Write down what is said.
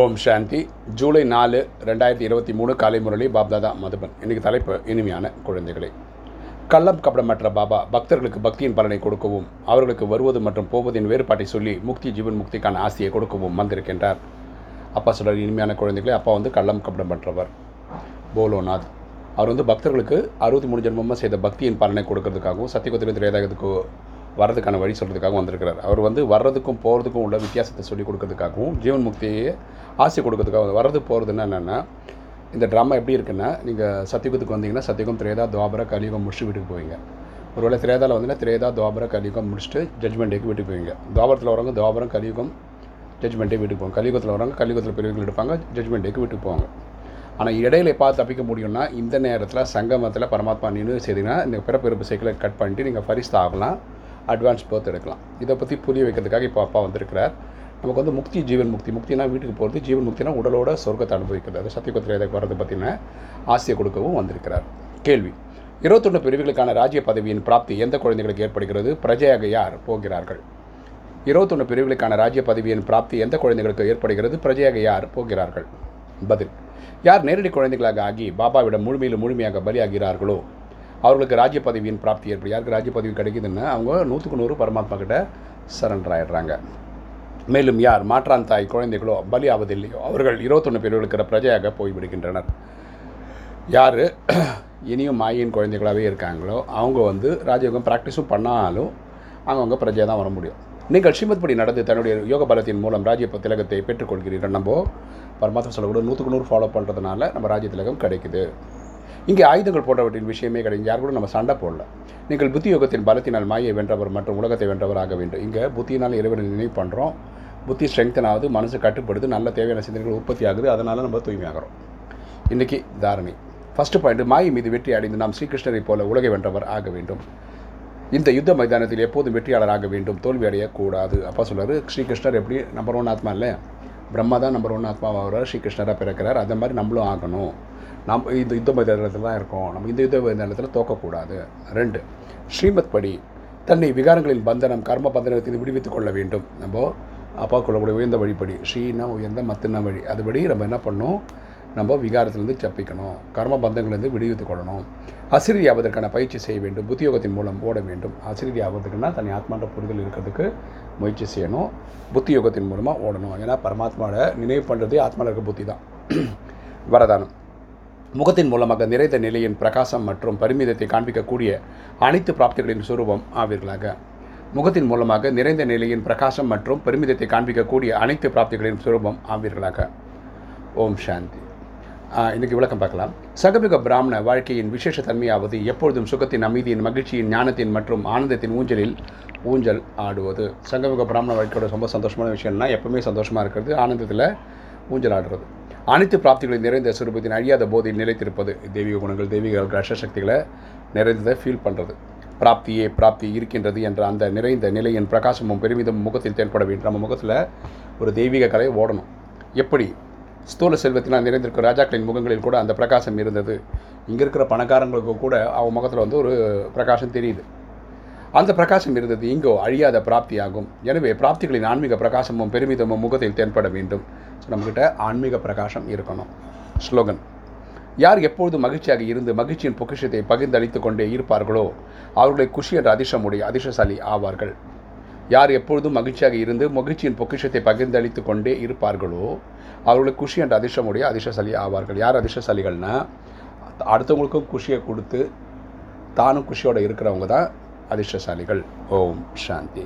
ஓம் சாந்தி. ஜூலை நாலு ரெண்டாயிரத்தி இருபத்தி மூணு காலை முரளி பாப்தாதா மதுபன். இன்னைக்கு தலைப்பு இனிமையான குழந்தைகளே. கள்ளம் கபடமற்ற பாபா பக்தர்களுக்கு பக்தியின் பலனை கொடுக்கவும் அவர்களுக்கு வருவது மற்றும் போவதின் வேறுபாட்டை சொல்லி முக்தி ஜீவன் முக்திக்கான ஆசையை கொடுக்கவும் வந்திருக்கின்றார். அப்பா சொல்கிற இனிமையான குழந்தைகளே அப்பா வந்து கள்ளம் கபடமற்றவர். போலோநாத். அவர் வந்து பக்தர்களுக்கு அறுபத்தி மூணு ஜென்மமாக செய்த பக்தியின் பலனை கொடுக்கறதுக்காகவும் சத்தியகுத்திரம் திரேதாகத்துக்கு வர்றதுக்கான வழி சொல்கிறதுக்காகவும் வந்திருக்கிறார். அவர் வந்து வர்றதுக்கும் போகிறதுக்கும் உள்ள வித்தியாசத்தை சொல்லிக் கொடுக்கறதுக்காகவும் ஜீவன் முக்தியை ஆசை கொடுக்கறதுக்காக வர்றது போகிறதுன்னா என்னென்னா இந்த ட்ராமா எப்படி இருக்குன்னா நீங்கள் சத்தியுகத்துக்கு வந்தீங்கன்னா சத்தியுகம் திரேதா துவாபர கலியுகம் முடிச்சு வீட்டுக்கு போவீங்க. ஒருவேளை திரேதாவில் வந்தீங்கன்னா திரேதா துவாபர கலியுகம் முடிச்சுட்டு ஜட்மெண்ட் டேக்கு வீட்டுக்கு போவீங்க. துவாபரத்தில் வரவங்க துவாபரம் கலியுகம் ஜட்மெண்ட் டே வீட்டுக்கு போவாங்க. கலியுகத்தில் வரவங்க கலியுகத்தில் பெரியவர்கள் எடுப்பாங்க ஜட்மெண்ட் டேக்கு வீட்டுக்கு போவாங்க. ஆனால் இடையில பார்த்து தப்பிக்க முடியும்னா இந்த நேரத்தில் சங்கமத்தில் பரமாத்மா நினைவு செய்தீங்கன்னா இந்த பிறப்பிறப்பு சைக்கிளை கட் பண்ணிட்டு நீங்கள் ஃபரிஸ்ட் ஆகலாம் அட்வான்ஸ் பேர்த் எடுக்கலாம். இதை பற்றி புரிய வைக்கிறதுக்காக இப்போ அப்பா வந்திருக்கிறார். நமக்கு வந்து முக்தி ஜீவன் முக்தி. முக்தினா வீட்டுக்கு போகிறது ஜீவன் முக்தினா உடலோட சொர்க்கத்தை அனுபவிக்கிறது. அது சத்தியகுத்திரை இதை வர்றது பற்றின ஆசையை கொடுக்கவும் வந்திருக்கிறார். கேள்வி. இருபத்தொன்று பிரிவுகளுக்கான ராஜ்ய பதவியின் பிராப்தி எந்த குழந்தைகளுக்கு ஏற்படுகிறது? பிரஜையாக யார் போகிறார்கள்? இருபத்தொன்று பிரிவுகளுக்கான ராஜ்ய பதவியின் பிராப்தி எந்த குழந்தைகளுக்கு ஏற்படுகிறது? பிரஜையாக யார் போகிறார்கள்? பதில். யார் நேரடி குழந்தைகளாக ஆகி பாபாவிடம் முழுமையில் முழுமையாக பலியாகிறார்களோ? அவர்களுக்கு ராஜ்ய பதவியின் பிராப்தி ஏற்படும் யாருக்கு ராஜ்ய பதவி கிடைக்குதுன்னா அவங்க நூற்றுக்கு நூறு பரமாத்மா கிட்ட சரண்டர் ஆகிடுறாங்க மேலும் யார் மாற்றான் தாய் குழந்தைகளோ பலி ஆவதில்லையோ அவர்கள் இருபத்தொன்று பேர் இருக்கிற பிரஜையாக போய்விடுகின்றனர் யார்? இனியும் மாயின் குழந்தைகளாகவே இருக்காங்களோ அவங்க வந்து ராஜயோகம் ப்ராக்டிஸும் பண்ணாலும் அவங்கவுங்க பிரஜையாக தான் வர முடியும். நீங்கள் ஸ்ரீமத்படி நடந்து தன்னுடைய யோக பலத்தின் மூலம் ராஜ்ய திலகத்தை பெற்றுக்கொள்கிறீர்கள். நம்ம பரமாத்மா சொல்லக்கூட நூற்றுக்கு நூறு ஃபாலோ பண்ணுறதுனால நம்ம ராஜ்ய திலகம் கிடைக்குது. இங்கே ஆயுதங்கள் போன்றவற்றின் விஷயமே கிடையாது. யார் கூட நம்ம சண்டை போடல. நீங்கள் புத்தி யோகத்தின் பலத்தினால் மாயை வென்றவர் மற்றும் உலகத்தை வென்றவர் ஆக வேண்டும். இங்கே புத்தியினால் இறைவனை நினைவு பண்ணுறோம் புத்தி ஸ்ட்ரெங்தன் ஆகுது மனசு கட்டுப்படுது நல்ல தேவையான சிந்தனைகள் உற்பத்தி ஆகுது அதனால் நம்ம தூய்மையாகிறோம். இன்றைக்கி தாரணை. ஃபஸ்ட்டு பாயிண்ட் மாயை மீது வெற்றி அடைந்து நாம் ஸ்ரீகிருஷ்ணரை போல உலகை வென்றவர் ஆக வேண்டும். இந்த யுத்த மைதானத்தில் எப்போதும் வெற்றியாளர் ஆக வேண்டும். தோல்வி அடையக்கூடாது அப்போ சொல்கிறார் ஸ்ரீகிருஷ்ணர் எப்படி? நம்பர் ஒன் ஆத்மா இல்லை பிரம்மா தான் நம்பர் ஒன் ஆத்மாவாகிறார் ஸ்ரீகிருஷ்ணராக பிறக்கிறார். அந்த மாதிரி நம்மளும் ஆகணும். நம்ம இந்த யுத்த மைதானத்தில் தான் இருக்கோம். நம்ம இந்த யுத்த நிலத்தில் தோக்கக்கூடாது. ரெண்டு ஸ்ரீமத் படி தன்னை விகாரங்களின் பந்தனம் கர்ம பந்தனத்தில் விடுவித்துக் கொள்ள வேண்டும். நம்ம அப்பா கொள்ளக்கூடிய உயர்ந்த வழிப்படி ஸ்ரீனா உயர்ந்த மத்தின வழி. அதுபடி நம்ம என்ன பண்ணணும்? நம்ம விகாரத்திலேருந்து தப்பிக்கணும். கர்ம பந்தங்கள்லேருந்து விடுவித்துக் கொள்ளணும். அசிரி பயிற்சி செய்ய வேண்டும். புத்தியோகத்தின் மூலம் ஓட வேண்டும். அசிரி ஆவதற்குன்னா தன்னை ஆத்மான்ற புரிதல் இருக்கிறதுக்கு முயற்சி செய்யணும். புத்தி யோகத்தின் மூலமாக ஓடணும். ஏன்னா பரமாத்மாவை நினைவு பண்ணுறதே ஆத்மாவில் இருக்க புத்தி தான். வரதானம். முகத்தின் மூலமாக நிறைந்த நிலையின் பிரகாசம் மற்றும் பரிமிதத்தை காண்பிக்கக்கூடிய அனைத்து பிராப்திகளின் சுரூபம் ஆவீர்களாக. முகத்தின் மூலமாக நிறைந்த நிலையின் பிரகாசம் மற்றும் பெருமிதத்தை காண்பிக்கக்கூடிய அனைத்து பிராப்திகளின் சுரூபம் ஆவீர்களாக. ஓம் சாந்தி. இன்றைக்கு விளக்கம் பார்க்கலாம். சகமிக பிராமண வாழ்க்கையின் விசேஷ தன்மையாவது எப்பொழுதும் சுகத்தின் அமைதியின் மகிழ்ச்சியின் ஞானத்தின் மற்றும் ஆனந்தத்தின் ஊஞ்சலில் ஊஞ்சல் ஆடுவது. சங்கமிக பிராமண வாழ்க்கையோட ரொம்ப சந்தோஷமான விஷயம்னா எப்பவுமே சந்தோஷமாக இருக்கிறது ஆனந்தத்தில் ஊஞ்சல் ஆடுறது. அனைத்து பிராப்திகளையும் நிறைந்த சுரூபத்தின் அழியாத போதில் நிலைத்திருப்பது. தெய்வீக குணங்கள் தெய்வீக சக்திகளை நிறைந்ததை ஃபீல் பண்ணுறது பிராப்தியே பிராப்தி இருக்கின்றது என்ற அந்த நிறைந்த நிலையின் பிரகாசமும் பெருமிதமும் முகத்தில் தென்பட வேண்டும். நம்ம முகத்தில் ஒரு தெய்வீக கலை ஓடணும். எப்படி? ஸ்தூல செல்வத்தினால் நிறைந்திருக்கும் ராஜாக்களின் முகங்களில் கூட அந்த பிரகாசம் இருந்தது. இங்கே இருக்கிற பணக்காரங்களுக்கு கூட அவங்க முகத்தில் வந்து ஒரு பிரகாசம் தெரியுது. அந்த பிரகாசம் இருந்தது இங்கோ அழியாத பிராப்தியாகும். எனவே பிராப்திகளின் ஆன்மீக பிரகாசமும் பெருமிதமும் முகத்தில் தென்பட வேண்டும். ஸோ நம்மக்கிட்ட ஆன்மீக பிரகாசம் இருக்கணும். ஸ்லோகன் யார் எப்பொழுது மகிழ்ச்சியாக இருந்து மகிழ்ச்சியின் பொக்கிஷத்தை பகிர்ந்தளித்து கொண்டே இருப்பார்களோ அவர்களை குஷி என்ற அதிர்ஷ்டமுடைய அதிர்ஷ்டசாலி ஆவார்கள். யார் எப்பொழுதும் மகிழ்ச்சியாக இருந்து மகிழ்ச்சியின் பொக்கிஷத்தை பகிர்ந்தளித்து கொண்டே இருப்பார்களோ அவர்களுக்கு குஷி என்ற அதிர்ஷ்டமுடைய அதிர்ஷ்டசாலி ஆவார்கள். யார் அதிர்ஷ்டசாலிகள்னா அடுத்தவங்களுக்கும் குஷியை கொடுத்து தானும் குஷியோடு இருக்கிறவங்க தான் அதிர்ஷ்டசாலிகள். ஓம் சாந்தி.